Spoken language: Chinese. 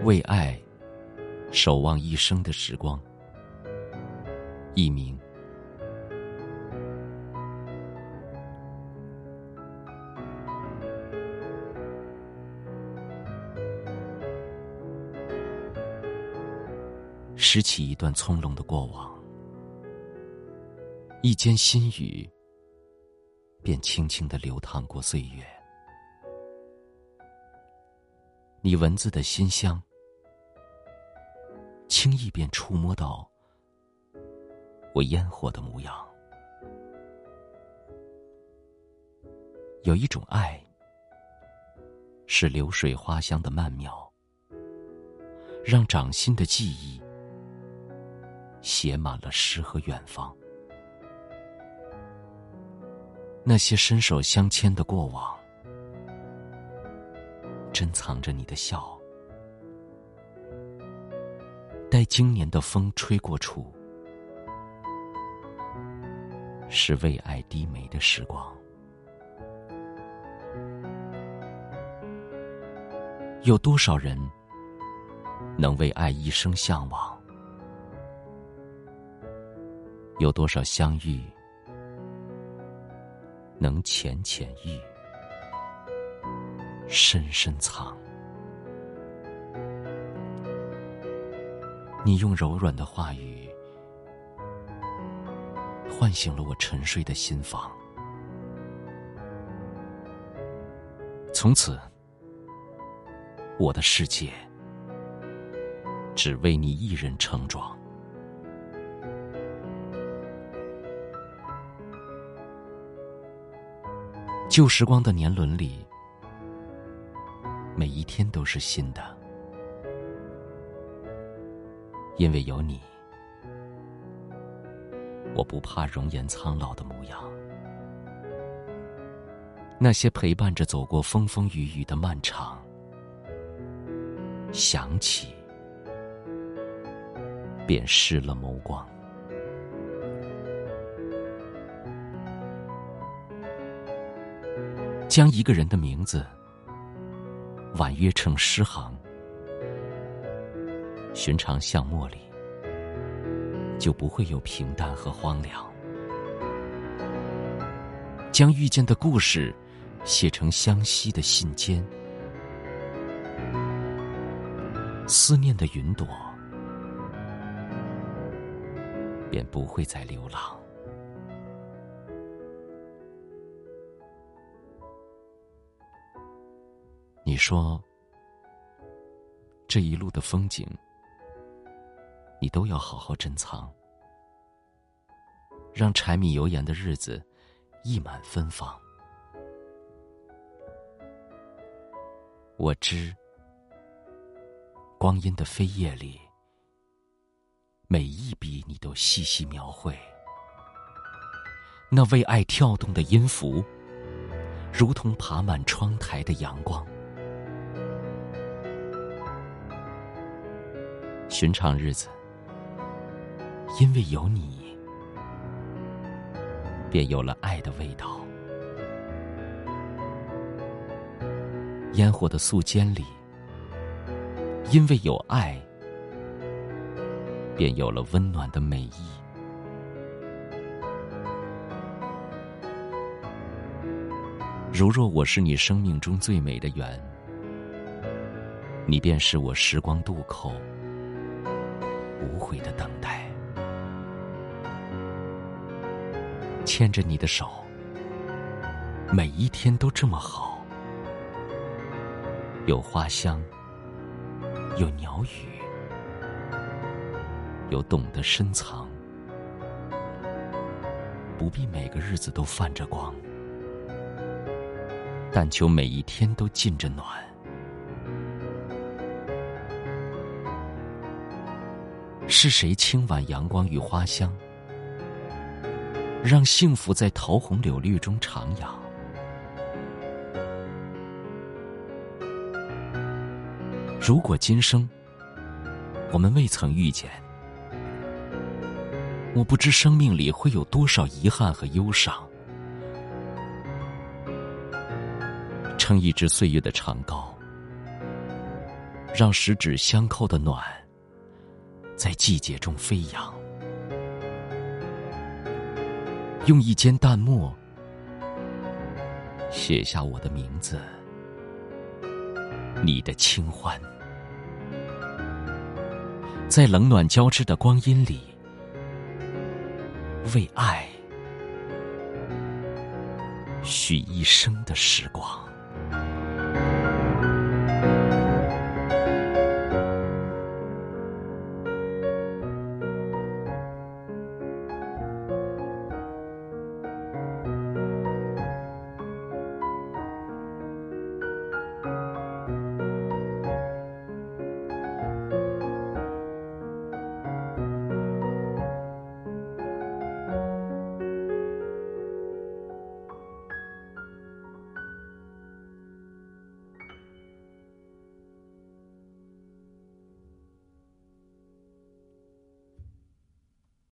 为爱守望一生的时光。一名。拾起一段葱茏的过往，一间心语，便轻轻的流淌过岁月。你文字的馨香，轻易便触摸到我烟火的模样。有一种爱，是流水花香的曼妙，让掌心的记忆。写满了诗和远方，那些伸手相牵的过往，珍藏着你的笑。待今年的风吹过处，是为爱低眉的时光。有多少人能为爱一生向往？有多少相遇能浅浅遇，深深藏？你用柔软的话语唤醒了我沉睡的心房，从此，我的世界只为你一人盛装。旧时光的年轮里，每一天都是新的，因为有你，我不怕容颜苍老的模样。那些陪伴着走过风风雨雨的漫长，想起便失了眸光。将一个人的名字婉约成诗行，寻常巷陌里就不会有平淡和荒凉。将遇见的故事写成相惜的信笺，思念的云朵便不会再流浪。说，这一路的风景，你都要好好珍藏，让柴米油盐的日子溢满芬芳。我知，光阴的飞页里，每一笔你都细细描绘，那为爱跳动的音符，如同爬满窗台的阳光。寻常日子，因为有你，便有了爱的味道。烟火的素笺里，因为有爱，便有了温暖的美意。如若我是你生命中最美的缘，你便是我时光渡口。无悔的等待，牵着你的手，每一天都这么好，有花香，有鸟语，有懂得深藏，不必每个日子都泛着光，但求每一天都浸着暖。是谁轻挽阳光与花香，让幸福在桃红柳绿中徜徉？如果今生我们未曾遇见，我不知生命里会有多少遗憾和忧伤。撑一支岁月的长篙，让十指相扣的暖，在季节中飞扬。用一笺淡墨，写下我的名字，你的清欢，在冷暖交织的光阴里，为爱许一生的时光。